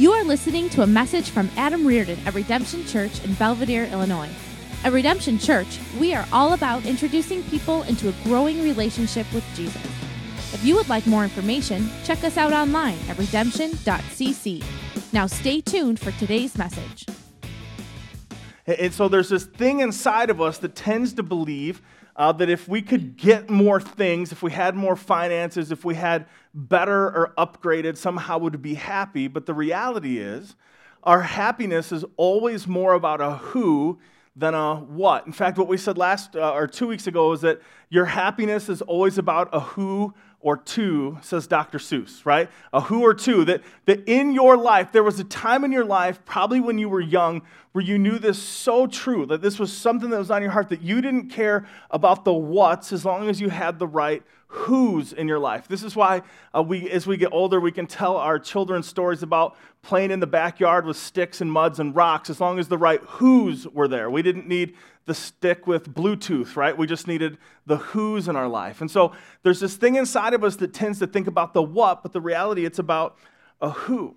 You are listening to a message from Adam Reardon at Redemption Church in Belvidere, Illinois. At Redemption Church, we are all about introducing people into a growing relationship with Jesus. If you would like more information, check us out online at redemption.cc. Now stay tuned for today's message. And so there's this thing inside of us that tends to believe uh, that if we could get more things, if we had more finances, if we had better or upgraded, somehow would be happy. But the reality is, our happiness is always more about a who than a what. In fact, what we said last uh, or two weeks ago is that your happiness is always about a who or two, says Dr. Seuss, right? A who or two. That, that in your life, there was a time in your life, probably when you were young, where you knew this so true, that this was something that was on your heart, that you didn't care about the what's as long as you had the right who's in your life. This is why uh, we, as we get older, we can tell our children stories about playing in the backyard with sticks and muds and rocks as long as the right who's were there. We didn't need the stick with Bluetooth, right? We just needed the who's in our life. And so there's this thing inside of us that tends to think about the what, but the reality it's about a who.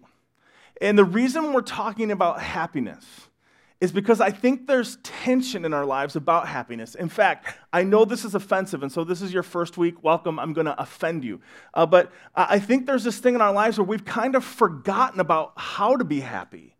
And the reason we're talking about happiness is because I think there's tension in our lives about happiness. In fact, I know this is offensive, and so this is your first week. Welcome. I'm going to offend you. Uh, but I think there's this thing in our lives where we've kind of forgotten about how to be happy.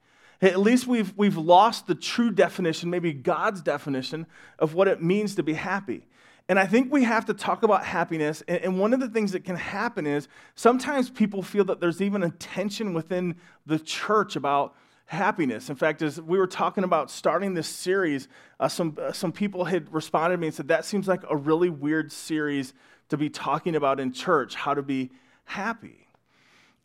At least we've, we've lost the true definition, maybe God's definition, of what it means to be happy. And I think we have to talk about happiness. And one of the things that can happen is sometimes people feel that there's even a tension within the church about happiness. In fact, as we were talking about starting this series, uh, some, uh, some people had responded to me and said, That seems like a really weird series to be talking about in church, how to be happy.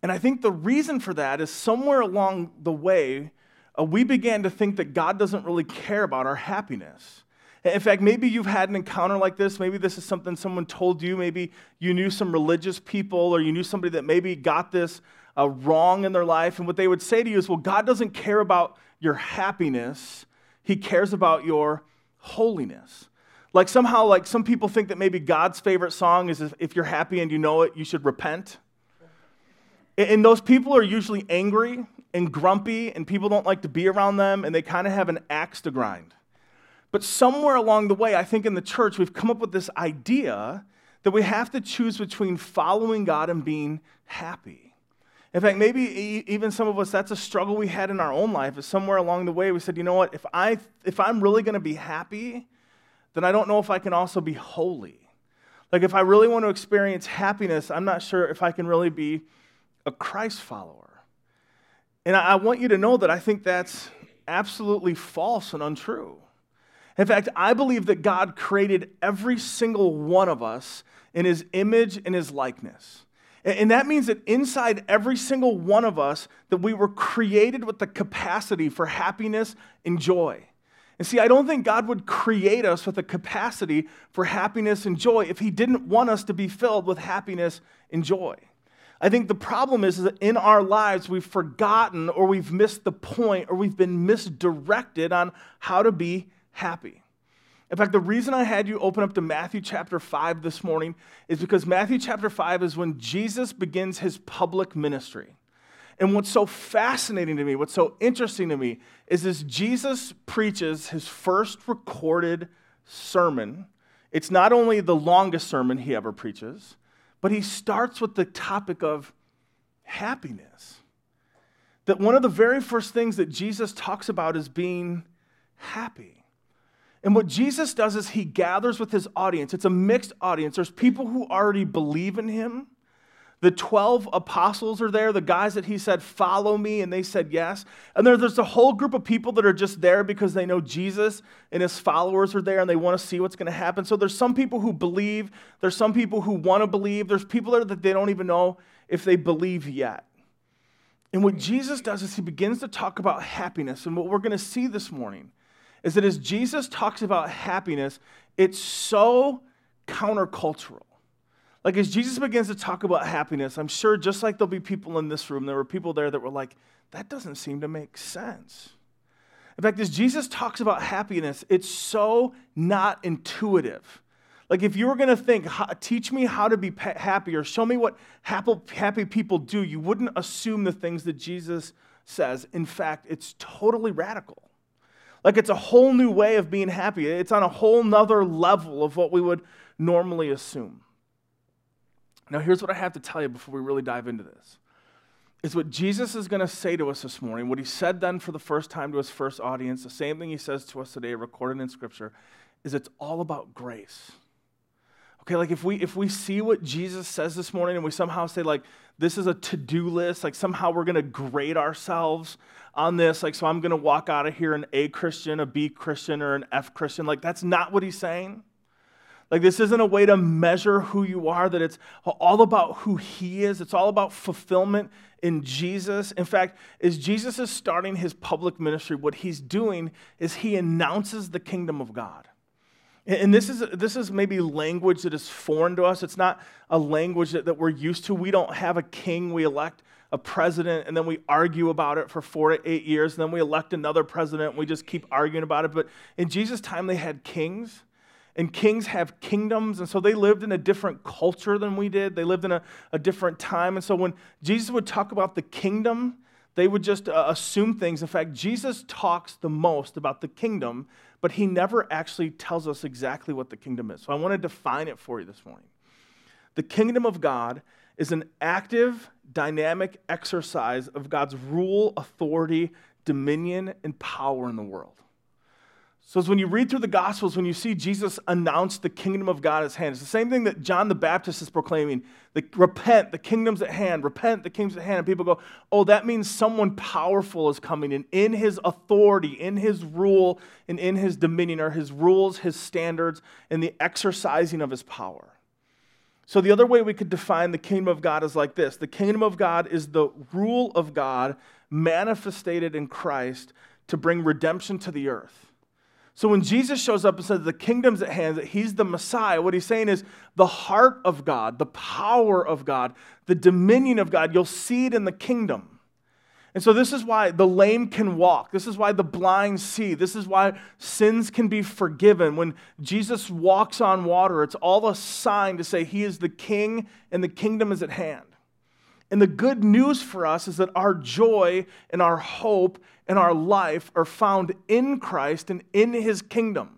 And I think the reason for that is somewhere along the way, uh, we began to think that God doesn't really care about our happiness. In fact, maybe you've had an encounter like this. Maybe this is something someone told you. Maybe you knew some religious people or you knew somebody that maybe got this uh, wrong in their life. And what they would say to you is, well, God doesn't care about your happiness, He cares about your holiness. Like somehow, like some people think that maybe God's favorite song is if you're happy and you know it, you should repent. And those people are usually angry and grumpy, and people don't like to be around them, and they kind of have an axe to grind. But somewhere along the way, I think in the church, we've come up with this idea that we have to choose between following God and being happy. In fact, maybe even some of us, that's a struggle we had in our own life. Is somewhere along the way we said, you know what, if, I, if I'm really going to be happy, then I don't know if I can also be holy. Like, if I really want to experience happiness, I'm not sure if I can really be a Christ follower. And I, want you to know that I think that's absolutely false and untrue. In fact, I believe that God created every single one of us in his image and his likeness. And that means that inside every single one of us, that we were created with the capacity for happiness and joy. And see, I don't think God would create us with a capacity for happiness and joy if He didn't want us to be filled with happiness and joy. I think the problem is, is that in our lives we've forgotten or we've missed the point or we've been misdirected on how to be happy. In fact, the reason I had you open up to Matthew chapter 5 this morning is because Matthew chapter 5 is when Jesus begins his public ministry. And what's so fascinating to me, what's so interesting to me, is as Jesus preaches his first recorded sermon. It's not only the longest sermon he ever preaches, but he starts with the topic of happiness. That one of the very first things that Jesus talks about is being happy. And what Jesus does is he gathers with his audience. It's a mixed audience. There's people who already believe in him. The 12 apostles are there, the guys that he said, Follow me, and they said yes. And there, there's a whole group of people that are just there because they know Jesus and his followers are there and they want to see what's going to happen. So there's some people who believe, there's some people who want to believe, there's people there that they don't even know if they believe yet. And what Jesus does is he begins to talk about happiness. And what we're going to see this morning is that as Jesus talks about happiness, it's so countercultural. Like, as Jesus begins to talk about happiness, I'm sure just like there'll be people in this room, there were people there that were like, that doesn't seem to make sense. In fact, as Jesus talks about happiness, it's so not intuitive. Like, if you were going to think, teach me how to be happy or show me what happy people do, you wouldn't assume the things that Jesus says. In fact, it's totally radical. Like, it's a whole new way of being happy. It's on a whole nother level of what we would normally assume. Now, here's what I have to tell you before we really dive into this. Is what Jesus is going to say to us this morning, what he said then for the first time to his first audience, the same thing he says to us today, recorded in Scripture, is it's all about grace. Okay, like if we if we see what Jesus says this morning and we somehow say like this is a to-do list, like somehow we're gonna grade ourselves on this, like so I'm gonna walk out of here an A Christian, a B Christian, or an F Christian. Like that's not what he's saying. Like this isn't a way to measure who you are, that it's all about who he is. It's all about fulfillment in Jesus. In fact, as Jesus is starting his public ministry, what he's doing is he announces the kingdom of God. And this is, this is maybe language that is foreign to us. It's not a language that, that we're used to. We don't have a king. We elect a president and then we argue about it for four to eight years. And then we elect another president and we just keep arguing about it. But in Jesus' time, they had kings. And kings have kingdoms. And so they lived in a different culture than we did. They lived in a, a different time. And so when Jesus would talk about the kingdom, they would just uh, assume things. In fact, Jesus talks the most about the kingdom but he never actually tells us exactly what the kingdom is. So I want to define it for you this morning. The kingdom of God is an active, dynamic exercise of God's rule, authority, dominion, and power in the world. So, as when you read through the Gospels, when you see Jesus announce the kingdom of God at hand, it's the same thing that John the Baptist is proclaiming. The, repent, the kingdom's at hand. Repent, the kingdom's at hand. And people go, oh, that means someone powerful is coming. And in his authority, in his rule, and in his dominion are his rules, his standards, and the exercising of his power. So, the other way we could define the kingdom of God is like this the kingdom of God is the rule of God manifested in Christ to bring redemption to the earth. So when Jesus shows up and says the kingdom's at hand, that he's the Messiah, what he's saying is the heart of God, the power of God, the dominion of God, you'll see it in the kingdom. And so this is why the lame can walk. This is why the blind see. This is why sins can be forgiven. When Jesus walks on water, it's all a sign to say he is the king and the kingdom is at hand. And the good news for us is that our joy and our hope and our life are found in Christ and in his kingdom.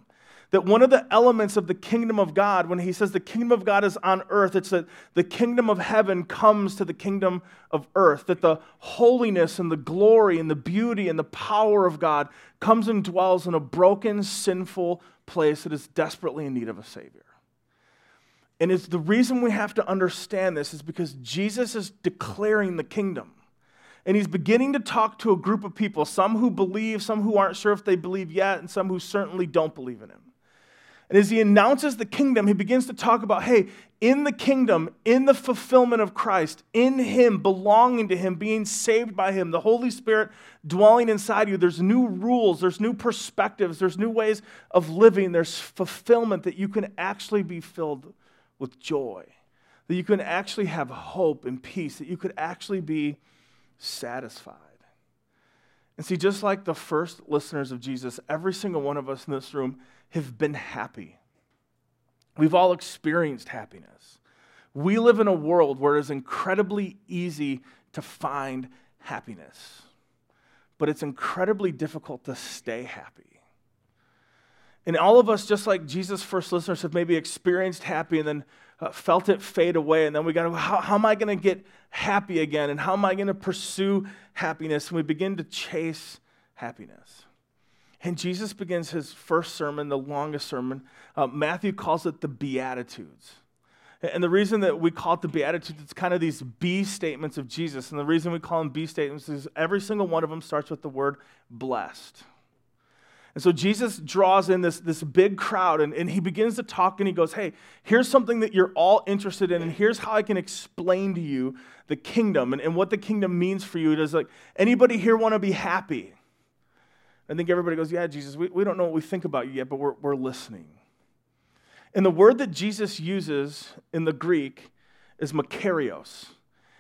That one of the elements of the kingdom of God, when he says the kingdom of God is on earth, it's that the kingdom of heaven comes to the kingdom of earth. That the holiness and the glory and the beauty and the power of God comes and dwells in a broken, sinful place that is desperately in need of a Savior. And it's the reason we have to understand this is because Jesus is declaring the kingdom. And he's beginning to talk to a group of people, some who believe, some who aren't sure if they believe yet, and some who certainly don't believe in him. And as he announces the kingdom, he begins to talk about hey, in the kingdom, in the fulfillment of Christ, in him, belonging to him, being saved by him, the Holy Spirit dwelling inside you, there's new rules, there's new perspectives, there's new ways of living, there's fulfillment that you can actually be filled with joy, that you can actually have hope and peace, that you could actually be satisfied. And see, just like the first listeners of Jesus, every single one of us in this room have been happy. We've all experienced happiness. We live in a world where it's incredibly easy to find happiness, but it's incredibly difficult to stay happy. And all of us, just like Jesus' first listeners, have maybe experienced happy and then uh, felt it fade away. And then we got how, how am I going to get happy again? And how am I going to pursue happiness? And we begin to chase happiness. And Jesus begins his first sermon, the longest sermon. Uh, Matthew calls it the Beatitudes. And the reason that we call it the Beatitudes, it's kind of these B statements of Jesus. And the reason we call them B statements is every single one of them starts with the word blessed. And so Jesus draws in this, this big crowd and, and he begins to talk and he goes, Hey, here's something that you're all interested in, and here's how I can explain to you the kingdom and, and what the kingdom means for you. Does like anybody here want to be happy? I think everybody goes, Yeah, Jesus, we, we don't know what we think about you yet, but we're, we're listening. And the word that Jesus uses in the Greek is makarios.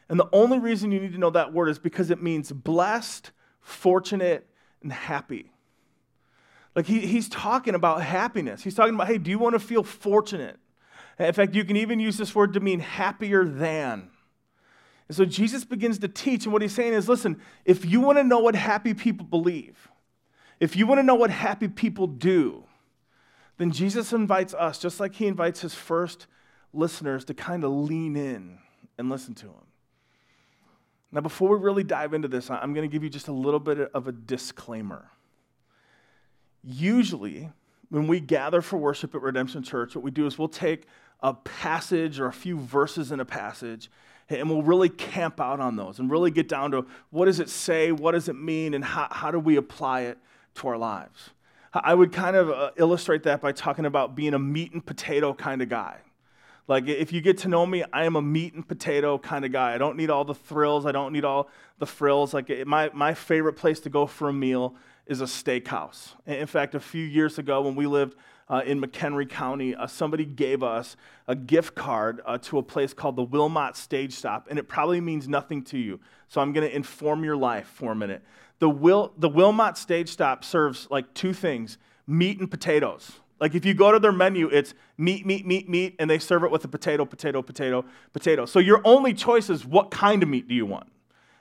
And the only reason you need to know that word is because it means blessed, fortunate, and happy. Like he, he's talking about happiness. He's talking about, hey, do you want to feel fortunate? In fact, you can even use this word to mean happier than. And so Jesus begins to teach, and what he's saying is listen, if you want to know what happy people believe, if you want to know what happy people do, then Jesus invites us, just like he invites his first listeners, to kind of lean in and listen to him. Now, before we really dive into this, I'm going to give you just a little bit of a disclaimer. Usually, when we gather for worship at Redemption Church, what we do is we'll take a passage or a few verses in a passage and we'll really camp out on those and really get down to what does it say, what does it mean, and how, how do we apply it to our lives. I would kind of uh, illustrate that by talking about being a meat and potato kind of guy. Like, if you get to know me, I am a meat and potato kind of guy. I don't need all the thrills, I don't need all the frills. Like, my, my favorite place to go for a meal is a steakhouse. In fact, a few years ago when we lived uh, in McHenry County, uh, somebody gave us a gift card uh, to a place called the Wilmot Stage Stop, and it probably means nothing to you. So I'm going to inform your life for a minute. The, Wil- the Wilmot Stage Stop serves like two things meat and potatoes. Like if you go to their menu, it's meat, meat, meat, meat, and they serve it with a potato, potato, potato, potato. So your only choice is what kind of meat do you want?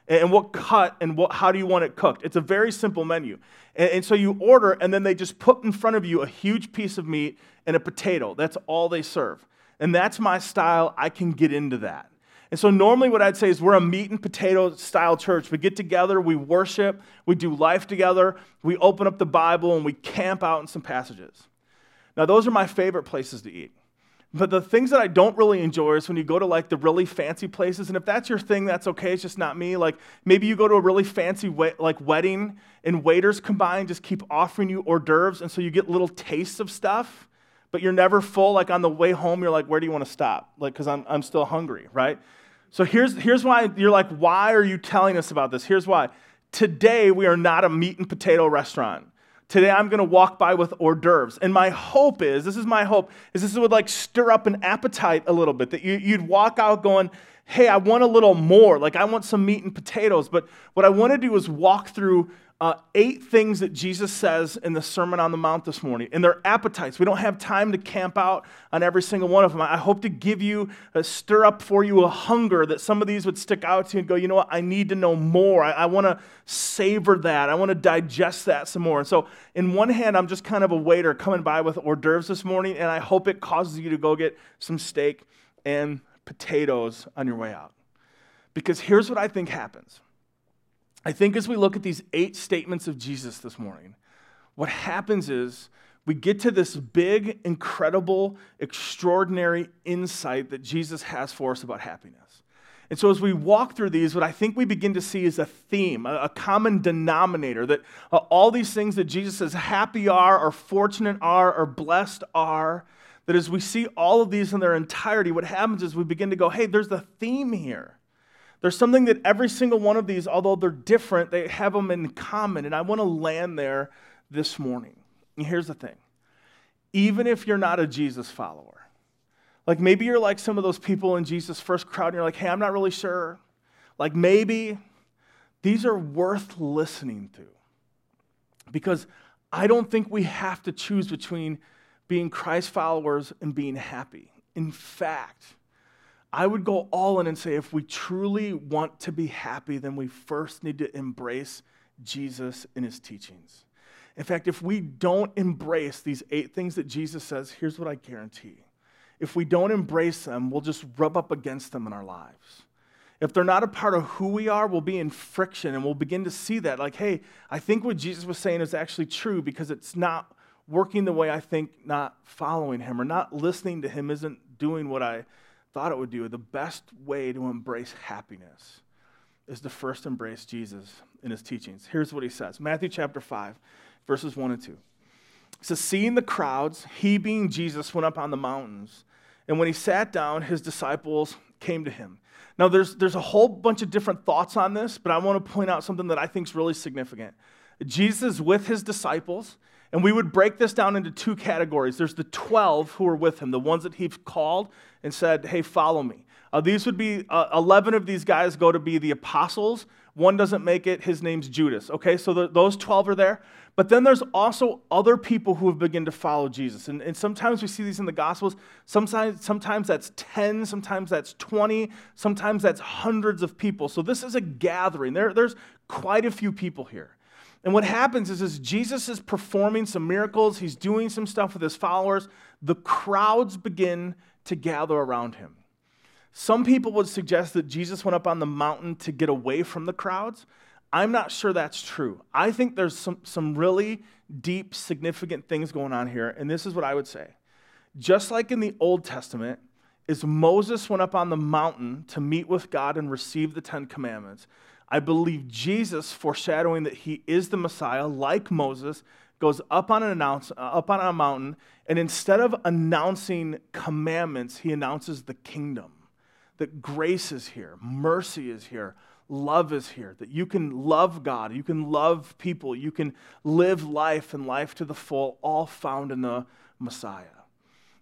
And what cut and what, how do you want it cooked. It's a very simple menu. And, and, so you order, and then they just put in front of you a huge piece of meat and a potato. That's all they serve. And that's my style. I can get into that. And so normally what I'd say is we're a meat and potato style church. We get together, we worship, we do life together, we open up the Bible, and we camp out in some passages. Now, those are my favorite places to eat. But the things that I don't really enjoy is when you go to like the really fancy places. And if that's your thing, that's okay. It's just not me. Like maybe you go to a really fancy we- like wedding and waiters combine just keep offering you hors d'oeuvres. And so you get little tastes of stuff, but you're never full. Like on the way home, you're like, where do you want to stop? Like, because I'm, I'm still hungry, right? So here's, here's why you're like, why are you telling us about this? Here's why. Today, we are not a meat and potato restaurant. Today I'm going to walk by with hors d'oeuvres. And my hope is, this is my hope, is this would like stir up an appetite a little bit, that you, you'd walk out going, hey, I want a little more. Like I want some meat and potatoes. But what I want to do is walk through uh, eight things that Jesus says in the Sermon on the Mount this morning, and they're appetites. We don't have time to camp out on every single one of them. I hope to give you, a, stir up for you a hunger that some of these would stick out to you and go, you know what, I need to know more. I, I want to savor that. I want to digest that some more. And so, in one hand, I'm just kind of a waiter coming by with hors d'oeuvres this morning, and I hope it causes you to go get some steak and potatoes on your way out. Because here's what I think happens I think as we look at these eight statements of Jesus this morning, what happens is we get to this big, incredible, extraordinary insight that Jesus has for us about happiness. And so, as we walk through these, what I think we begin to see is a theme, a, common denominator that uh, all these things that Jesus says happy are, or fortunate are, or blessed are, that as we see all of these in their entirety, what happens is we begin to go, hey, there's a theme here. There's something that every single one of these, although they're different, they have them in common. And I want to land there this morning. And here's the thing even if you're not a Jesus follower, like maybe you're like some of those people in Jesus' first crowd, and you're like, hey, I'm not really sure. Like maybe these are worth listening to. Because I don't think we have to choose between being Christ followers and being happy. In fact, I would go all in and say if we truly want to be happy, then we first need to embrace Jesus and his teachings. In fact, if we don't embrace these eight things that Jesus says, here's what I guarantee. If we don't embrace them, we'll just rub up against them in our lives. If they're not a part of who we are, we'll be in friction and we'll begin to see that. Like, hey, I think what Jesus was saying is actually true because it's not working the way I think, not following him or not listening to him isn't doing what I thought it would do, the best way to embrace happiness is to first embrace Jesus in his teachings. Here's what he says Matthew chapter 5, verses 1 and 2. It says, Seeing the crowds, he being Jesus went up on the mountains. And when he sat down, his disciples came to him. Now, there's, there's a whole bunch of different thoughts on this, but I want to point out something that I think is really significant. Jesus with his disciples, and we would break this down into two categories. There's the 12 who were with him, the ones that he called and said, Hey, follow me. Uh, these would be uh, 11 of these guys go to be the apostles, One doesn't make it. His name's Judas. Okay, so the, those 12 are there. But then there's also other people who have begun to follow Jesus. And, and sometimes we see these in the Gospels. Sometimes, sometimes that's 10, sometimes that's 20, sometimes that's hundreds of people. So this is a gathering. There, there's quite a few people here. And what happens is, is Jesus is performing some miracles, he's doing some stuff with his followers. The crowds begin to gather around him. Some people would suggest that Jesus went up on the mountain to get away from the crowds. I'm not sure that's true. I think there's some, some really deep, significant things going on here, and this is what I would say. Just like in the Old Testament, as Moses went up on the mountain to meet with God and receive the Ten Commandments, I believe Jesus, foreshadowing that he is the Messiah, like Moses, goes up on, an announce, uh, up on a mountain, and instead of announcing commandments, he announces the kingdom. That grace is here, mercy is here, love is here, that you can love God, you can love people, you can live life and life to the full, all found in the Messiah.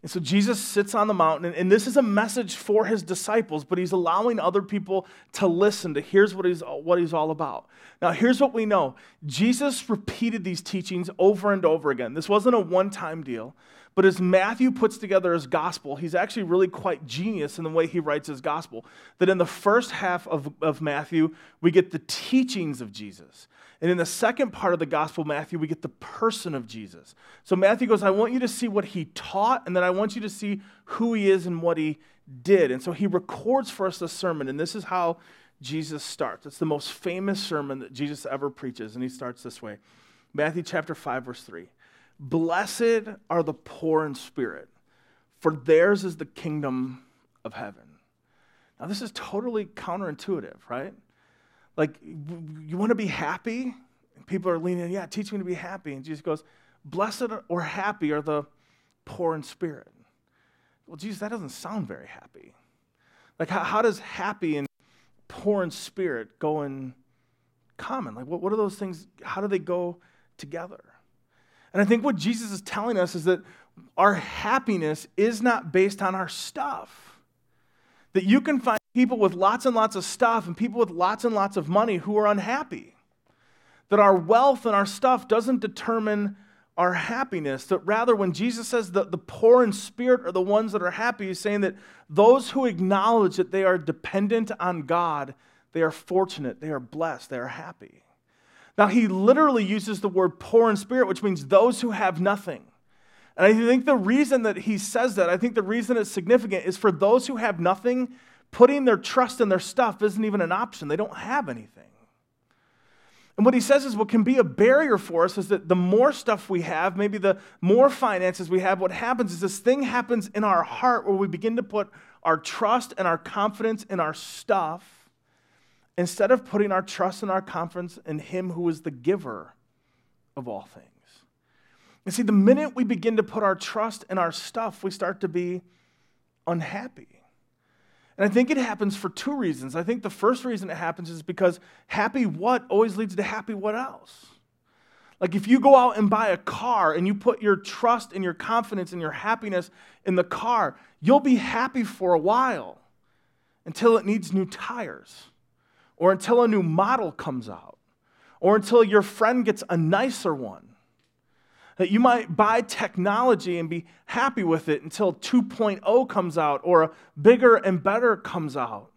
And so Jesus sits on the mountain, and this is a message for his disciples, but he's allowing other people to listen to here's what he's, what he's all about. Now, here's what we know Jesus repeated these teachings over and over again. This wasn't a one time deal. But as Matthew puts together his gospel, he's actually really quite genius in the way he writes his gospel. That in the first half of, of Matthew, we get the teachings of Jesus. And in the second part of the gospel, Matthew, we get the person of Jesus. So Matthew goes, I want you to see what he taught, and then I want you to see who he is and what he did. And so he records for us the sermon, and this is how Jesus starts. It's the most famous sermon that Jesus ever preaches, and he starts this way Matthew chapter 5, verse 3. Blessed are the poor in spirit, for theirs is the kingdom of heaven. Now, this is totally counterintuitive, right? Like, you want to be happy? People are leaning, yeah, teach me to be happy. And Jesus goes, Blessed or happy are the poor in spirit. Well, Jesus, that doesn't sound very happy. Like, how, how does happy and poor in spirit go in common? Like, what, what are those things? How do they go together? And I think what Jesus is telling us is that our happiness is not based on our stuff. That you can find people with lots and lots of stuff and people with lots and lots of money who are unhappy. That our wealth and our stuff doesn't determine our happiness. That rather, when Jesus says that the poor in spirit are the ones that are happy, he's saying that those who acknowledge that they are dependent on God, they are fortunate, they are blessed, they are happy. Now, he literally uses the word poor in spirit, which means those who have nothing. And I think the reason that he says that, I think the reason it's significant is for those who have nothing, putting their trust in their stuff isn't even an option. They don't have anything. And what he says is what can be a barrier for us is that the more stuff we have, maybe the more finances we have, what happens is this thing happens in our heart where we begin to put our trust and our confidence in our stuff instead of putting our trust and our confidence in Him who is the giver of all things. You see, the minute we begin to put our trust in our stuff, we start to be unhappy. And I think it happens for two reasons. I think the first reason it happens is because happy what always leads to happy what else. Like if you go out and buy a car and you put your trust and your confidence and your happiness in the car, you'll be happy for a while until it needs new tires or until a new model comes out, or until your friend gets a nicer one. That you might buy technology and be happy with it until 2.0 comes out or a bigger and better comes out.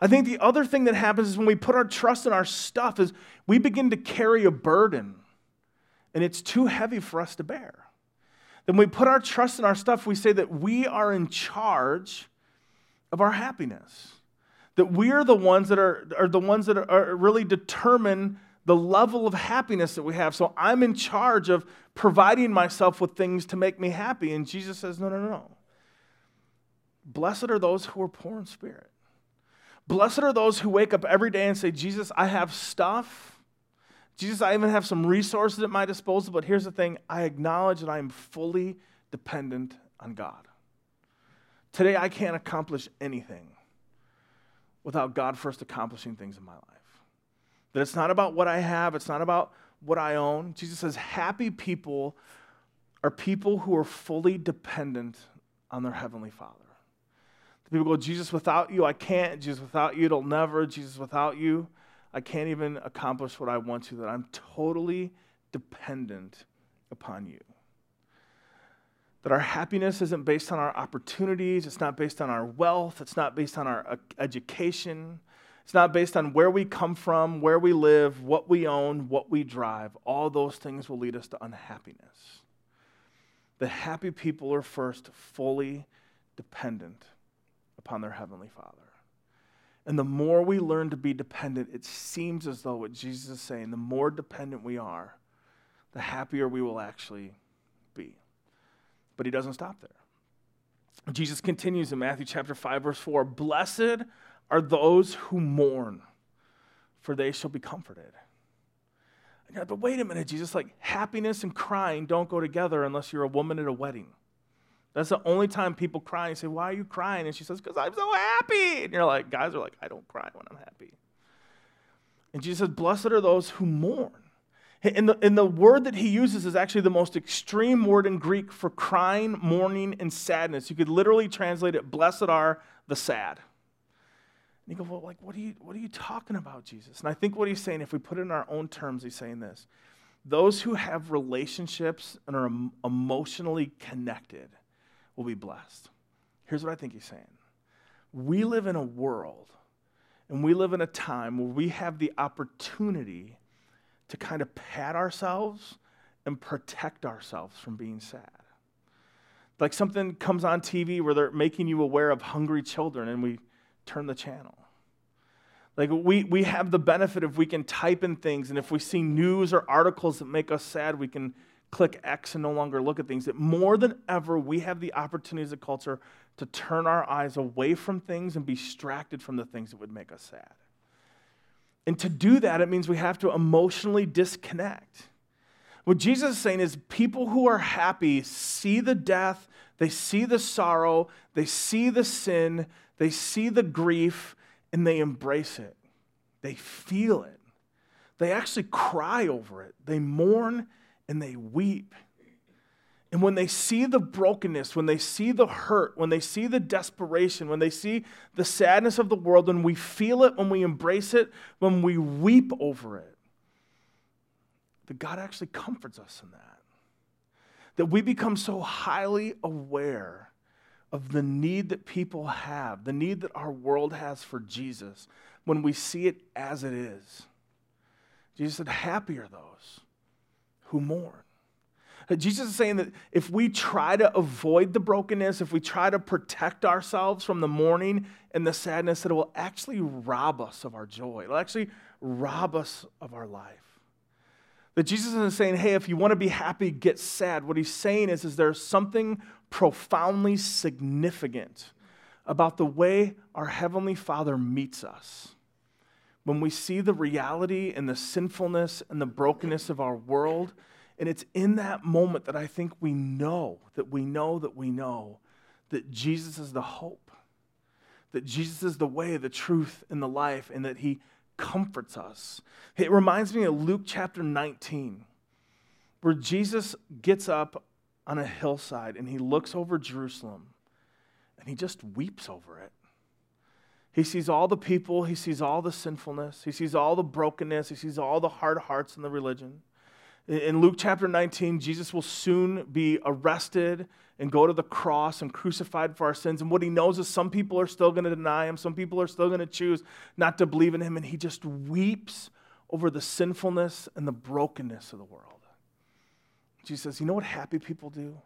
I think the other thing that happens is when we put our trust in our stuff is we begin to carry a burden and it's too heavy for us to bear. Then we put our trust in our stuff, we say that we are in charge of our happiness that we're the ones that are, are the ones that are, are really determine the level of happiness that we have. So I'm in charge of providing myself with things to make me happy. And Jesus says, no, no, no. Blessed are those who are poor in spirit. Blessed are those who wake up every day and say, Jesus, I have stuff. Jesus, I even have some resources at my disposal, but here's the thing I acknowledge that I am fully dependent on God. Today, I can't accomplish anything without God first accomplishing things in my life. That it's not about what I have, it's not about what I own. Jesus says, happy people are people who are fully dependent on their Heavenly Father. The people go, Jesus, without you, I can't. Jesus, without you, it'll never. Jesus, without you, I can't even accomplish what I want to, that I'm totally dependent upon you. That our happiness isn't based on our opportunities, it's not based on our wealth, it's not based on our uh, education, it's not based on where we come from, where we live, what we own, what we drive. All those things will lead us to unhappiness. The happy people are first fully dependent upon their Heavenly Father. And the more we learn to be dependent, it seems as though what Jesus is saying, the more dependent we are, the happier we will actually be. But he doesn't stop there. Jesus continues in Matthew chapter 5 verse 4, "Blessed are those who mourn, for they shall be comforted." but wait a minute, Jesus, like happiness and crying don't go together unless you're a woman at a wedding. That's the only time people cry and say, Why are you crying? And she says, Because I'm so happy. And you're like, guys are like, I don't cry when I'm happy. And Jesus says, Blessed are those who mourn. And the, and the word that he uses is actually the most extreme word in Greek for crying, mourning, and sadness. You could literally translate it, blessed are the sad. And you go, well, like, what are you, what are you talking about, Jesus? And I think what he's saying, if we put it in our own terms, he's saying this. Those who have relationships and are emotionally connected – will be blessed. Here's what I think he's saying we live in a world and we live in a time where we have the opportunity to kind of pat ourselves and protect ourselves from being sad. Like something comes on TV where they're making you aware of hungry children and we turn the channel. Like we, we have the benefit if we can type in things and if we see news or articles that make us sad, we can click X and no longer look at things. That more than ever, we have the opportunity as a culture to turn our eyes away from things and be distracted from the things that would make us sad. And to do that, it means we have to emotionally disconnect. What Jesus is saying is people who are happy see the death, they see the sorrow, they see the sin, they see the grief, and they embrace it. They feel it. They actually cry over it. They mourn and they weep. And when they see the brokenness, when they see the hurt, when they see the desperation, when they see the sadness of the world, when we feel it, when we embrace it, when we weep over it, that God actually comforts us in that. That we become so highly aware of the need that people have, the need that our world has for Jesus, when we see it as it is. Jesus said, Happy are those who mourn. Jesus is saying that if we try to avoid the brokenness, if we try to protect ourselves from the mourning and the sadness, that it will actually rob us of our joy. It'll actually rob us of our life. That Jesus isn't saying, hey, if you want to be happy, get sad. What he's saying is, is there's something profoundly significant about the way our Heavenly Father meets us when we see the reality and the sinfulness and the brokenness of our world. And it's in that moment that I think we know, that we know, that we know that Jesus is the hope, that Jesus is the way, the truth, and the life, and that He comforts us. It reminds me of Luke chapter 19, where Jesus gets up on a hillside and he looks over Jerusalem and he just weeps over it. He sees all the people, he sees all the sinfulness, he sees all the brokenness, he sees all the hard hearts in the religion. In Luke chapter 19, Jesus will soon be arrested and go to the cross and crucified for our sins. And what he knows is some people are still going to deny him, some people are still going to choose not to believe in him, and he just weeps over the sinfulness and the brokenness of the world. Jesus says, You know what happy people do?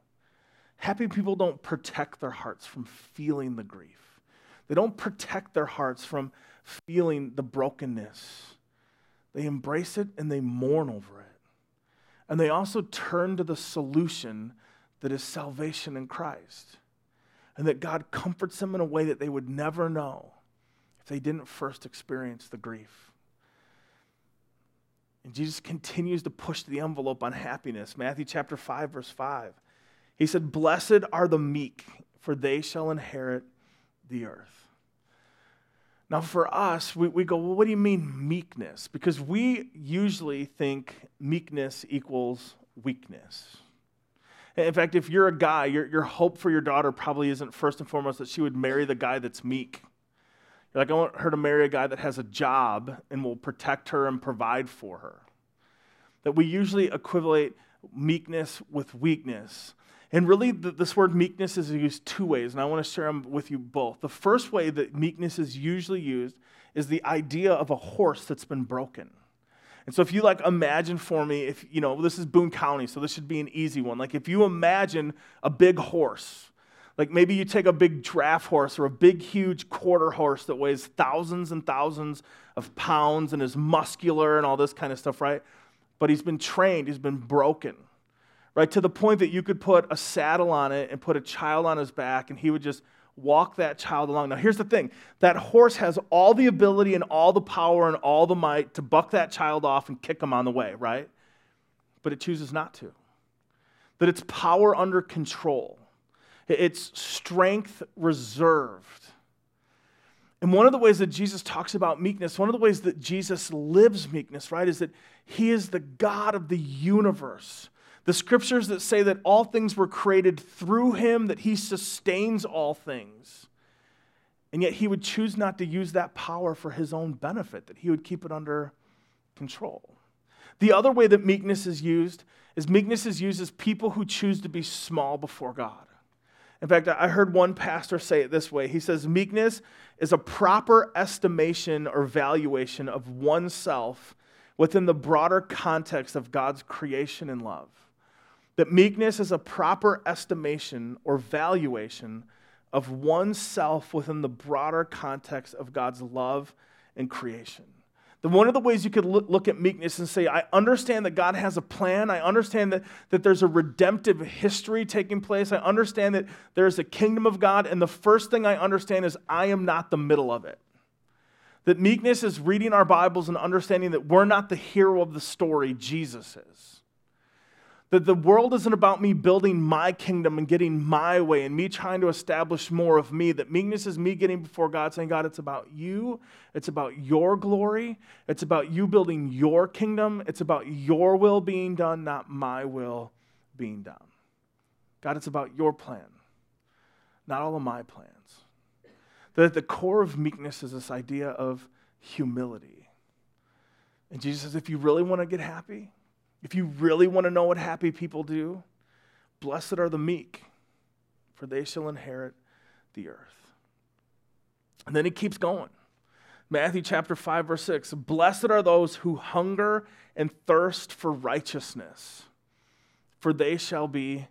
Happy people don't protect their hearts from feeling the grief. They don't protect their hearts from feeling the brokenness. They embrace it and they mourn over it. And they also turn to the solution that is salvation in Christ. And that God comforts them in a way that they would never know if they didn't first experience the grief. And Jesus continues to push the envelope on happiness. Matthew chapter 5, verse 5. He said, Blessed are the meek, for they shall inherit the earth. Now, for us, we, we go, well, what do you mean meekness? Because we usually think meekness equals weakness. In fact, if you're a guy, your, your hope for your daughter probably isn't first and foremost that she would marry the guy that's meek. Like, I want her to marry a guy that has a job and will protect her and provide for her. That we usually equivalent meekness with weakness. And really, this word meekness is used two ways, and I want to share them with you both. The first way that meekness is usually used is the idea of a horse that's been broken. And so if you like imagine for me, if you know, this is Boone County, so this should be an easy one. Like if you imagine a big horse, like maybe you take a big draft horse or a big, huge quarter horse that weighs thousands and thousands of pounds and is muscular and all this kind of stuff, right? But he's been trained, he's been broken, right? To the point that you could put a saddle on it and put a child on his back and he would just walk that child along. Now, here's the thing that horse has all the ability and all the power and all the might to buck that child off and kick him on the way, right? But it chooses not to. That it's power under control, it's strength reserved. And one of the ways that Jesus talks about meekness, one of the ways that Jesus lives meekness, right, is that he is the God of the universe. The scriptures that say that all things were created through him, that he sustains all things. And yet he would choose not to use that power for his own benefit, that he would keep it under control. The other way that meekness is used is meekness is used as people who choose to be small before God. In fact, I heard one pastor say it this way. He says, Meekness is a proper estimation or valuation of oneself within the broader context of God's creation and love that meekness is a proper estimation or valuation of oneself within the broader context of God's love and creation. The one of the ways you could look at meekness and say, I understand that God has a plan. I understand that, that there's a redemptive history taking place. I understand that there's a kingdom of God. And the first thing I understand is I am not the middle of it. That meekness is reading our Bibles and understanding that we're not the hero of the story, Jesus is. That the world isn't about me building my kingdom and getting my way and me trying to establish more of me. That meekness is me getting before God saying, God, it's about you. It's about your glory. It's about you building your kingdom. It's about your will being done, not my will being done. God, it's about your plan, not all of my plans. That at the core of meekness is this idea of humility. And Jesus says, if you really want to get happy, if you really want to know what happy people do, blessed are the meek, for they shall inherit the earth. And then he keeps going. Matthew chapter 5, verse 6 Blessed are those who hunger and thirst for righteousness, for they shall be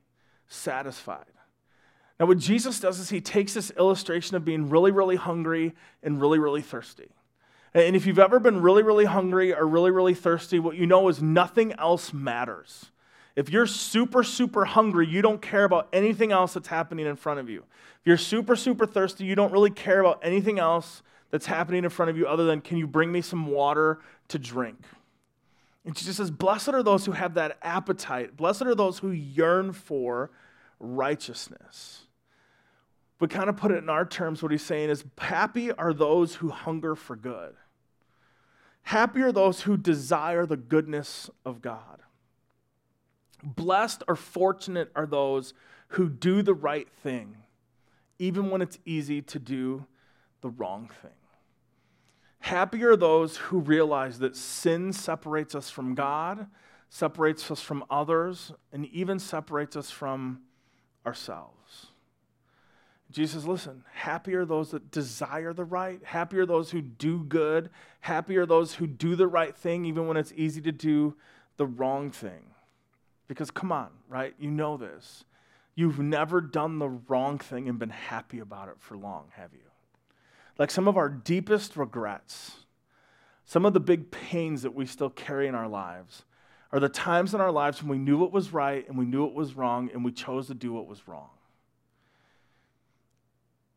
satisfied. Now, what Jesus does is he takes this illustration of being really, really hungry and really, really thirsty. And if you've ever been really, really hungry or really, really thirsty, what you know is nothing else matters. If you're super, super hungry, you don't care about anything else that's happening in front of you. If you're super, super thirsty, you don't really care about anything else that's happening in front of you other than, can you bring me some water to drink? And Jesus says, Blessed are those who have that appetite. Blessed are those who yearn for righteousness. But kind of put it in our terms, what he's saying is, Happy are those who hunger for good. Happy are those who desire the goodness of God. Blessed or fortunate are those who do the right thing, even when it's easy to do the wrong thing. Happy are those who realize that sin separates us from God, separates us from others, and even separates us from ourselves. Jesus, listen, happy are those that desire the right. Happy are those who do good. Happy are those who do the right thing, even when it's easy to do the wrong thing. Because come on, right? You know this. You've never done the wrong thing and been happy about it for long, have you? Like some of our deepest regrets, some of the big pains that we still carry in our lives are the times in our lives when we knew what was right and we knew what was wrong and we chose to do what was wrong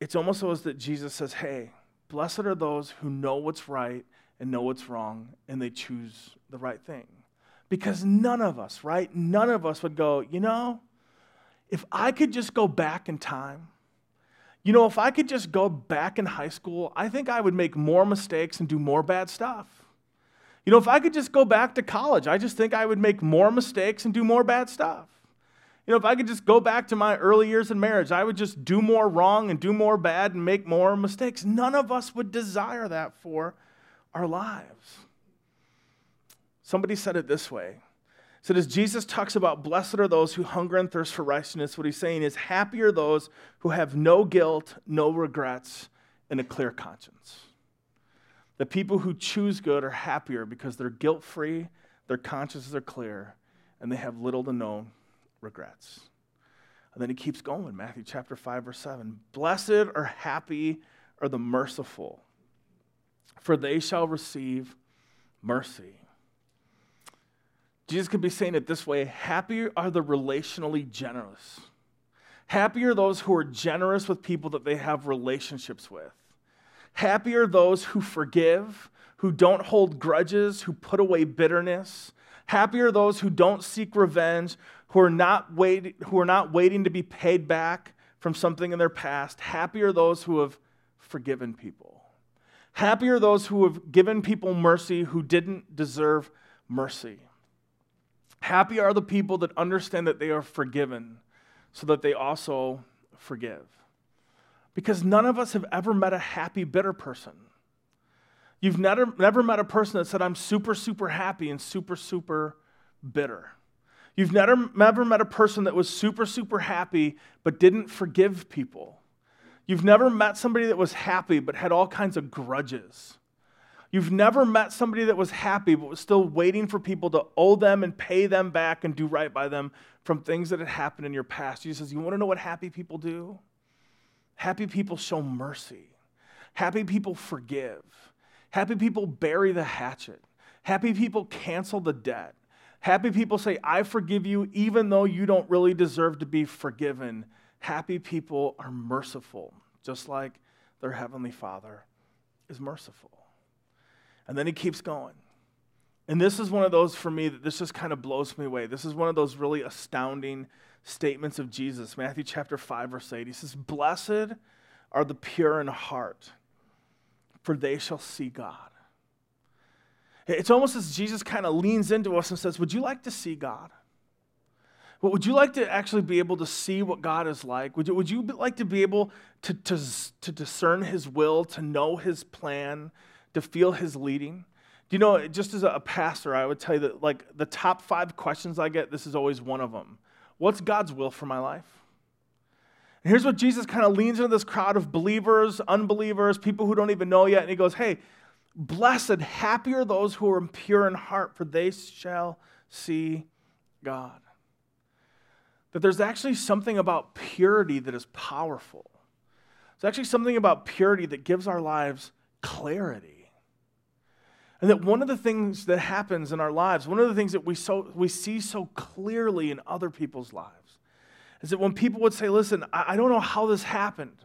it's almost as that Jesus says, hey, blessed are those who know what's right and know what's wrong, and they choose the right thing. Because none of us, right? None of us would go, you know, if I could just go back in time, you know, if I could just go back in high school, I think I would make more mistakes and do more bad stuff. You know, if I could just go back to college, I just think I would make more mistakes and do more bad stuff. You know, if I could just go back to my early years in marriage, I would just do more wrong and do more bad and make more mistakes. None of us would desire that for our lives. Somebody said it this way. So as Jesus talks about blessed are those who hunger and thirst for righteousness, what he's saying is happy are those who have no guilt, no regrets, and a clear conscience. The people who choose good are happier because they're guilt free, their consciences are clear, and they have little to no regrets. And then he keeps going, Matthew chapter 5, verse 7. Blessed or happy are the merciful, for they shall receive mercy. Jesus could be saying it this way Happy are the relationally generous. Happy are those who are generous with people that they have relationships with. Happy are those who forgive, who don't hold grudges, who put away bitterness. Happy are those who don't seek revenge, who are not, wait, who are not waiting to be paid back from something in their past. Happy are those who have forgiven people. Happy are those who have given people mercy who didn't deserve mercy. Happy are the people that understand that they are forgiven so that they also forgive. Because none of us have ever met a happy, bitter person. You've never, never met a person that said, I'm super, super happy and super, super bitter. You've never, never met a person that was super, super happy but didn't forgive people. You've never met somebody that was happy but had all kinds of grudges. You've never met somebody that was happy but was still waiting for people to owe them and pay them back and do right by them from things that had happened in your past. Jesus says, You want to know what happy people do? Happy people show mercy. Happy people forgive. Happy people bury the hatchet. Happy people cancel the debt. Happy people say, I forgive you, even though you don't really deserve to be forgiven. Happy people are merciful, just like their Heavenly Father is merciful. And then he keeps going. And this is one of those for me that this just kind of blows me away. This is one of those really astounding statements of Jesus. Matthew chapter 5, verse 8. He says, Blessed are the pure in heart, for they shall see God. It's almost as Jesus kind of leans into us and says, Would you like to see God? Well, would you like to actually be able to see what God is like? Would you, would you like to be able to, to, to discern His will, to know His plan, to feel His leading? Do you know, just as a pastor, I would tell you that, like, the top five questions I get, this is always one of them. What's God's will for my life? And here's what Jesus kind of leans into this crowd of believers, unbelievers, people who don't even know yet, and He goes, Hey, Blessed, happy are those who are pure in heart, for they shall see God. That there's actually something about purity that is powerful. There's actually something about purity that gives our lives clarity. And that one of the things that happens in our lives, one of the things that we, so, we see so clearly in other people's lives, is that when people would say, Listen, I, I don't know how this happened.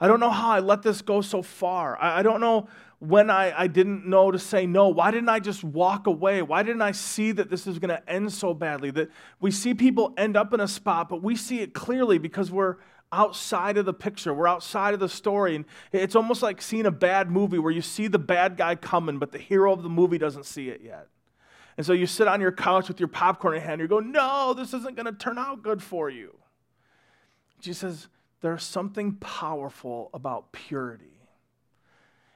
I don't know how I let this go so far. I, I don't know when I, I didn't know to say no? Why didn't I just walk away? Why didn't I see that this is going to end so badly? That we see people end up in a spot, but we see it clearly because we're outside of the picture. We're outside of the story. And it's almost like seeing a bad movie where you see the bad guy coming, but the hero of the movie doesn't see it yet. And so you sit on your couch with your popcorn in hand, and you go, No, this isn't going to turn out good for you. Jesus says, There's something powerful about purity.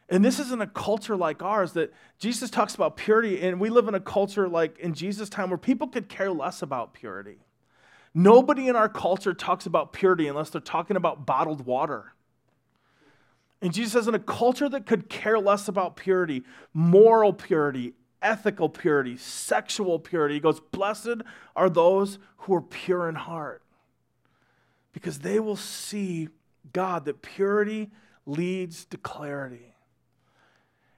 And this isn't a culture like ours that Jesus talks about purity, and we live in a culture like in Jesus' time where people could care less about purity. Nobody in our culture talks about purity unless they're talking about bottled water. And Jesus says, in a culture that could care less about purity, moral purity, ethical purity, sexual purity, he goes, Blessed are those who are pure in heart, because they will see God, that purity leads to clarity.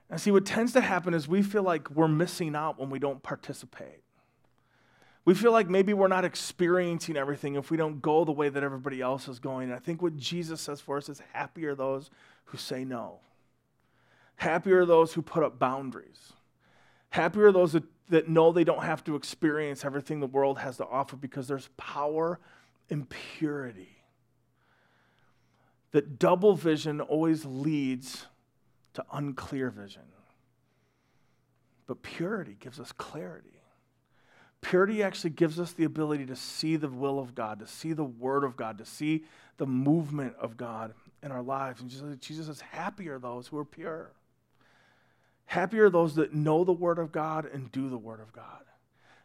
And see, what tends to happen is we feel like we're missing out when we don't participate. We feel like maybe we're not experiencing everything if we don't go the way that everybody else is going. And I think what Jesus says for us is happy are those who say no. Happy are those who put up boundaries. Happy are those that, that know they don't have to experience everything the world has to offer because there's power in purity. That double vision always leads to unclear vision. But purity gives us clarity. Purity actually gives us the ability to see the will of God, to see the word of God, to see the movement of God in our lives. And Jesus, says, Happy are those who are pure. Happy are those that know the word of God and do the word of God.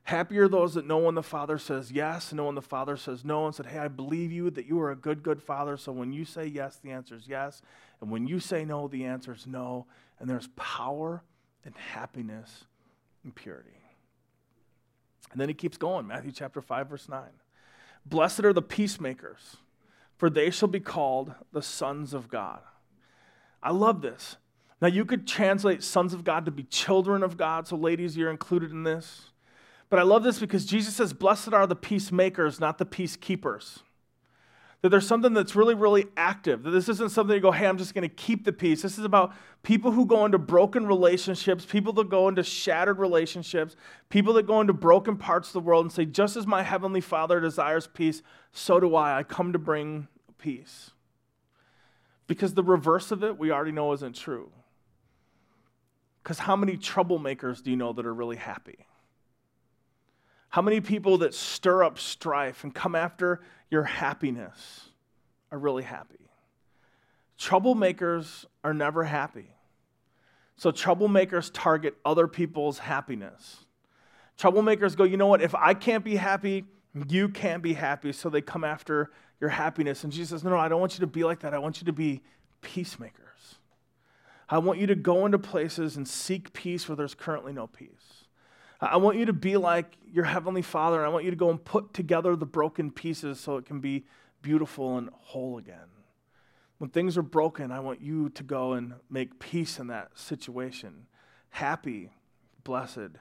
Happy are those that know when the Father says yes and know when the Father says no and said, Hey, I believe you that you are a good, good Father. So when you say yes, the answer is yes. And when you say no, the answer is no. And there's power and happiness and purity. And then he keeps going, Matthew chapter 5, verse 9. Blessed are the peacemakers, for they shall be called the sons of God. I love this. Now, you could translate sons of God to be children of God. So, ladies, you're included in this. But I love this because Jesus says, Blessed are the peacemakers, not the peacekeepers. That there's something that's really, really active. That this isn't something you go, hey, I'm just going to keep the peace. This is about people who go into broken relationships, people that go into shattered relationships, people that go into broken parts of the world and say, just as my heavenly Father desires peace, so do I. I come to bring peace. Because the reverse of it, we already know isn't true. Because how many troublemakers do you know that are really happy? How many people that stir up strife and come after your happiness are really happy? Troublemakers are never happy. So, troublemakers target other people's happiness. Troublemakers go, you know what? If I can't be happy, you can't be happy. So, they come after your happiness. And Jesus says, no, no, I don't want you to be like that. I want you to be peacemakers. I want you to go into places and seek peace where there's currently no peace. I want you to be like your Heavenly Father, and I want you to go and put together the broken pieces so it can be beautiful and whole again. When things are broken, I want you to go and make peace in that situation. Happy, blessed,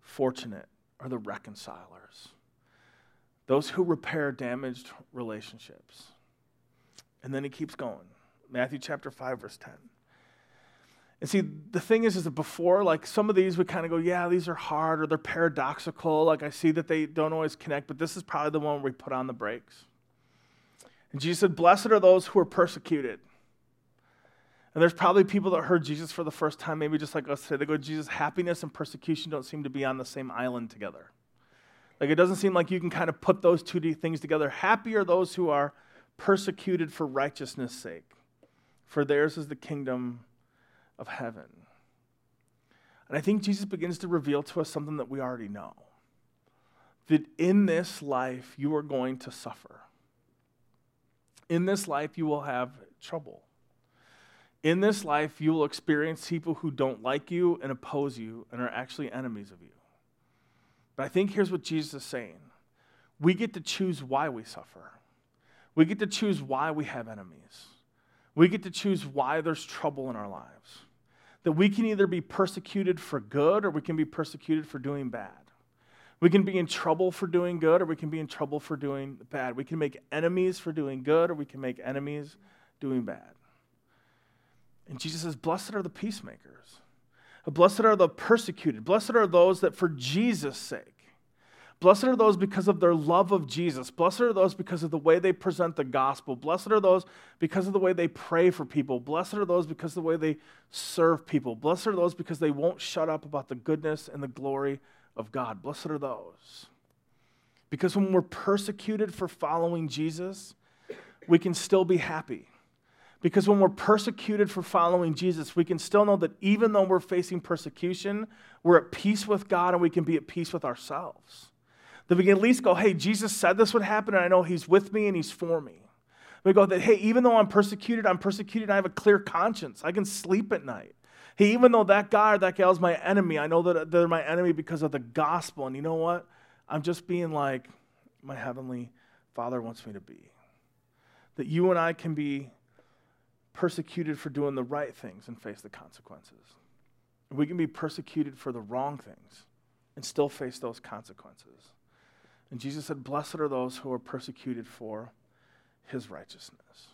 fortunate are the reconcilers, those who repair damaged relationships. And then he keeps going. Matthew chapter 5, verse 10. And see, the thing is, is that before, like some of these we kind of go, yeah, these are hard or they're paradoxical. Like I see that they don't always connect, but this is probably the one where we put on the brakes. And Jesus said, Blessed are those who are persecuted. And there's probably people that heard Jesus for the first time, maybe just like us today. They go, Jesus, happiness and persecution don't seem to be on the same island together. Like it doesn't seem like you can kind of put those two things together. Happy are those who are persecuted for righteousness' sake, for theirs is the kingdom of heaven. And I think Jesus begins to reveal to us something that we already know that in this life you are going to suffer. In this life you will have trouble. In this life you will experience people who don't like you and oppose you and are actually enemies of you. But I think here's what Jesus is saying we get to choose why we suffer, we get to choose why we have enemies, we get to choose why there's trouble in our lives that we can either be persecuted for good or we can be persecuted for doing bad. We can be in trouble for doing good or we can be in trouble for doing bad. We can make enemies for doing good or we can make enemies doing bad. And Jesus says, Blessed are the peacemakers. Blessed are the persecuted. Blessed are those that for Jesus' sake Blessed are those because of their love of Jesus. Blessed are those because of the way they present the gospel. Blessed are those because of the way they pray for people. Blessed are those because of the way they serve people. Blessed are those because they won't shut up about the goodness and the glory of God. Blessed are those. Because when we're persecuted for following Jesus, we can still be happy. Because when we're persecuted for following Jesus, we can still know that even though we're facing persecution, we're at peace with God and we can be at peace with ourselves. That we can at least go, hey, Jesus said this would happen, and I know He's with me and He's for me. We go that, hey, even though I'm persecuted, I'm persecuted, I have a clear conscience. I can sleep at night. Hey, even though that guy or that gal is my enemy, I know that they're my enemy because of the gospel. And you know what? I'm just being like my heavenly Father wants me to be. That you and I can be persecuted for doing the right things and face the consequences. We can be persecuted for the wrong things and still face those consequences. And Jesus said, Blessed are those who are persecuted for his righteousness.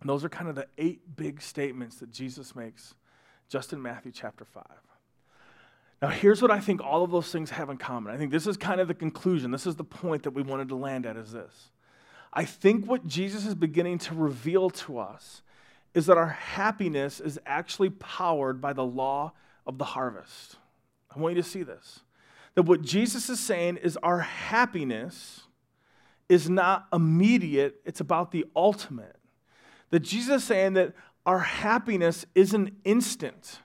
And those are kind of the eight big statements that Jesus makes just in Matthew chapter 5. Now, here's what I think all of those things have in common. I think this is kind of the conclusion. This is the point that we wanted to land at is this. I think what Jesus is beginning to reveal to us is that our happiness is actually powered by the law of the harvest. I want you to see this That what Jesus is saying is our happiness is not immediate, it's about the ultimate. That Jesus is saying that our happiness isn't instant.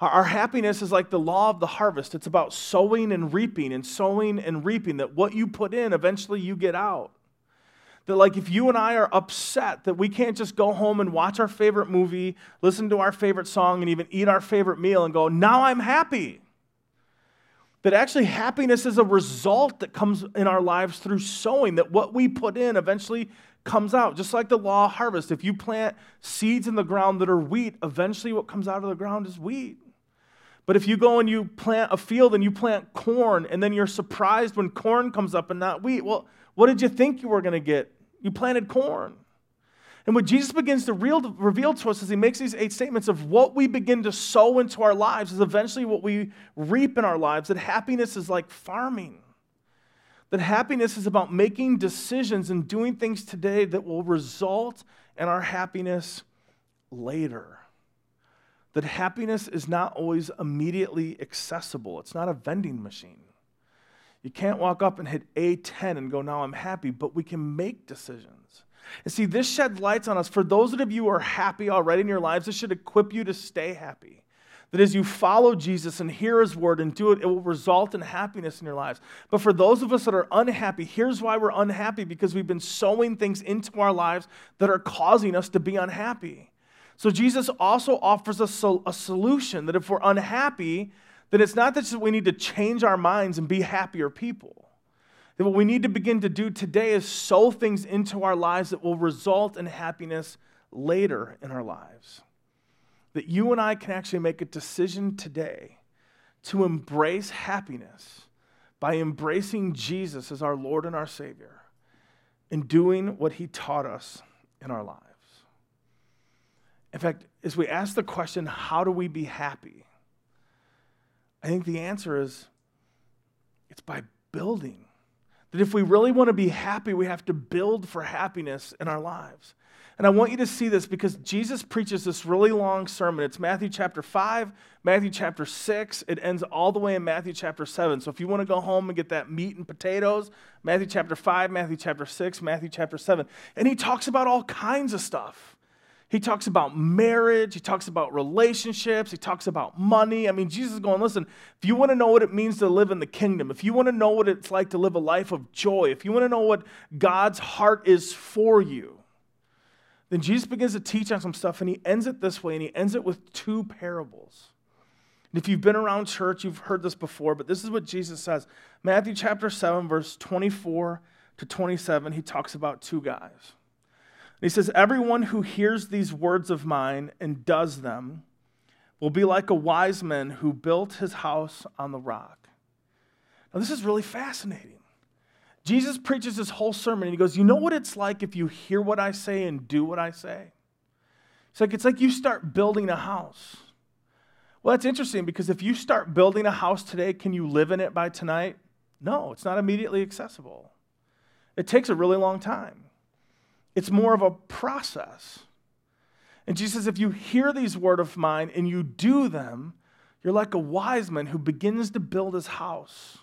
Our happiness is like the law of the harvest. It's about sowing and reaping and sowing and reaping, that what you put in, eventually you get out. That, like, if you and I are upset, that we can't just go home and watch our favorite movie, listen to our favorite song, and even eat our favorite meal and go, now I'm happy. That actually happiness is a result that comes in our lives through sowing, that what we put in eventually comes out. Just like the law of harvest. If you plant seeds in the ground that are wheat, eventually what comes out of the ground is wheat. But if you go and you plant a field and you plant corn, and then you're surprised when corn comes up and not wheat, well, what did you think you were going to get? You planted corn. And what Jesus begins to reveal to us as he makes these eight statements of what we begin to sow into our lives is eventually what we reap in our lives. That happiness is like farming. That happiness is about making decisions and doing things today that will result in our happiness later that happiness is not always immediately accessible. It's not a vending machine. You can't walk up and hit A10 and go, now I'm happy, but we can make decisions. And see, this sheds lights on us. For those of you who are happy already in your lives, this should equip you to stay happy. That as you follow Jesus and hear his word and do it, it will result in happiness in your lives. But for those of us that are unhappy, here's why we're unhappy because we've been sowing things into our lives that are causing us to be unhappy. So Jesus also offers us a solution that if we're unhappy, then it's not that we need to change our minds and be happier people. That what we need to begin to do today is sow things into our lives that will result in happiness later in our lives. That you and I can actually make a decision today to embrace happiness by embracing Jesus as our Lord and our Savior and doing what He taught us in our lives. In fact, as we ask the question, how do we be happy? I think the answer is it's by building. That if we really want to be happy, we have to build for happiness in our lives. And I want you to see this because Jesus preaches this really long sermon. It's Matthew chapter 5, Matthew chapter 6. It ends all the way in Matthew chapter 7. So if you want to go home and get that meat and potatoes, Matthew chapter 5, Matthew chapter 6, Matthew chapter 7. And he talks about all kinds of stuff. He talks about marriage. He talks about relationships. He talks about money. I mean, Jesus is going, listen, if you want to know what it means to live in the kingdom, if you want to know what it's like to live a life of joy, if you want to know what God's heart is for you, then Jesus begins to teach on some stuff, and he ends it this way, and he ends it with two parables. And if you've been around church, you've heard this before, but this is what Jesus says. Matthew chapter 7, verse 24 to 27, he talks about two guys. He says, Everyone who hears these words of mine and does them will be like a wise man who built his house on the rock. Now, this is really fascinating. Jesus preaches this whole sermon and he goes, You know what it's like if you hear what I say and do what I say? It's like it's like you start building a house. Well, that's interesting because if you start building a house today, can you live in it by tonight? No, it's not immediately accessible. It takes a really long time. It's more of a process. And Jesus says, if you hear these words of mine and you do them, you're like a wise man who begins to build his house.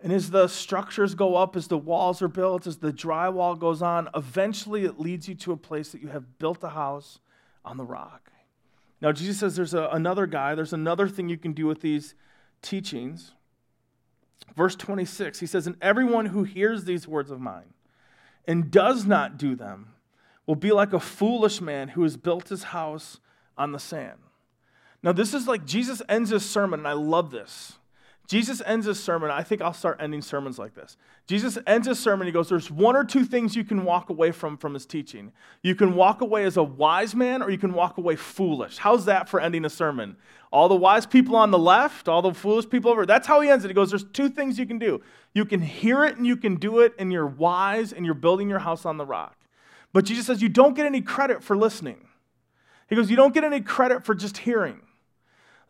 And as the structures go up, as the walls are built, as the drywall goes on, eventually it leads you to a place that you have built a house on the rock. Now, Jesus says there's a, another guy, there's another thing you can do with these teachings. Verse 26, he says, And everyone who hears these words of mine and does not do them will be like a foolish man who has built his house on the sand. Now, this is like Jesus ends his sermon, and I love this. Jesus ends his sermon. I think I'll start ending sermons like this. Jesus ends his sermon. He goes, There's one or two things you can walk away from from his teaching. You can walk away as a wise man, or you can walk away foolish. How's that for ending a sermon? All the wise people on the left, all the foolish people over. That's how he ends it. He goes, There's two things you can do. You can hear it and you can do it, and you're wise and you're building your house on the rock. But Jesus says, You don't get any credit for listening. He goes, You don't get any credit for just hearing.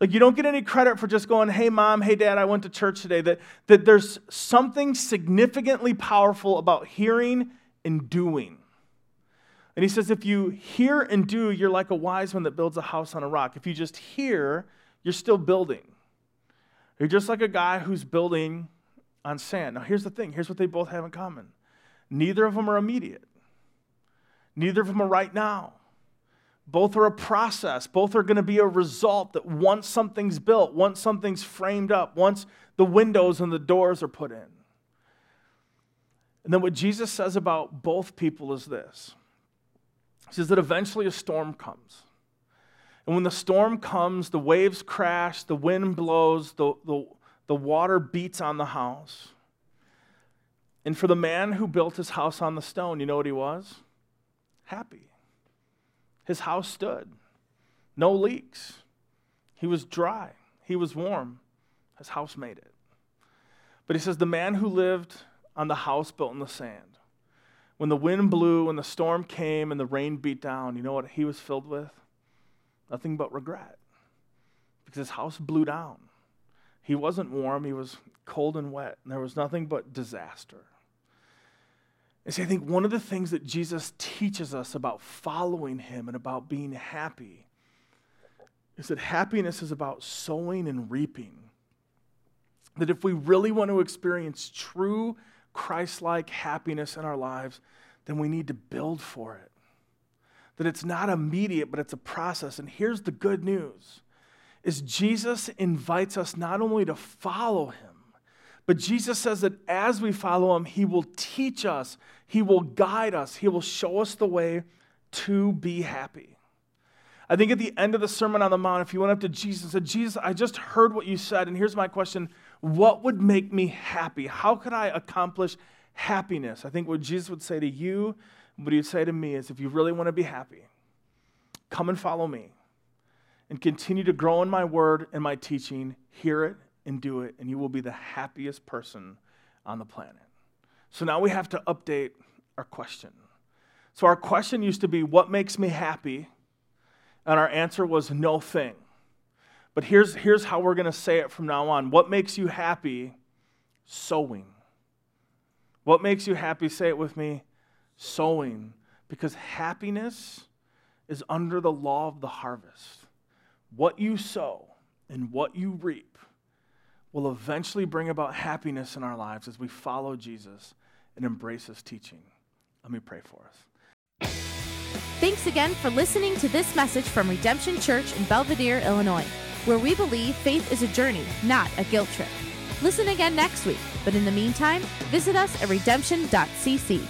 Like, you don't get any credit for just going, hey, mom, hey, dad, I went to church today. That, that there's something significantly powerful about hearing and doing. And he says, if you hear and do, you're like a wise one that builds a house on a rock. If you just hear, you're still building. You're just like a guy who's building on sand. Now, here's the thing here's what they both have in common neither of them are immediate, neither of them are right now. Both are a process. Both are going to be a result that once something's built, once something's framed up, once the windows and the doors are put in. And then what Jesus says about both people is this He says that eventually a storm comes. And when the storm comes, the waves crash, the wind blows, the, the, the water beats on the house. And for the man who built his house on the stone, you know what he was? Happy. His house stood, no leaks. He was dry, he was warm. His house made it. But he says, the man who lived on the house built in the sand, when the wind blew and the storm came and the rain beat down, you know what he was filled with? Nothing but regret. Because his house blew down. He wasn't warm, he was cold and wet, and there was nothing but disaster. And see, I think one of the things that Jesus teaches us about following him and about being happy is that happiness is about sowing and reaping. That if we really want to experience true Christ like happiness in our lives, then we need to build for it. That it's not immediate, but it's a process. And here's the good news is Jesus invites us not only to follow him, but Jesus says that as we follow him, he will teach us, he will guide us, he will show us the way to be happy. I think at the end of the Sermon on the Mount, if you went up to Jesus and said, Jesus, I just heard what you said, and here's my question What would make me happy? How could I accomplish happiness? I think what Jesus would say to you, what he'd say to me is, if you really want to be happy, come and follow me and continue to grow in my word and my teaching, hear it and do it, and you will be the happiest person on the planet. So now we have to update our question. So our question used to be, What makes me happy? And our answer was, No thing. But here's, here's how we're going to say it from now on. What makes you happy? Sowing. What makes you happy? Say it with me sowing. Because happiness is under the law of the harvest. What you sow and what you reap will eventually bring about happiness in our lives as we follow Jesus and embrace his teaching. Let me pray for us. Thanks again for listening to this message from Redemption Church in Belvidere, Illinois, where we believe faith is a journey, not a guilt trip. Listen again next week, but in the meantime, visit us at redemption.cc.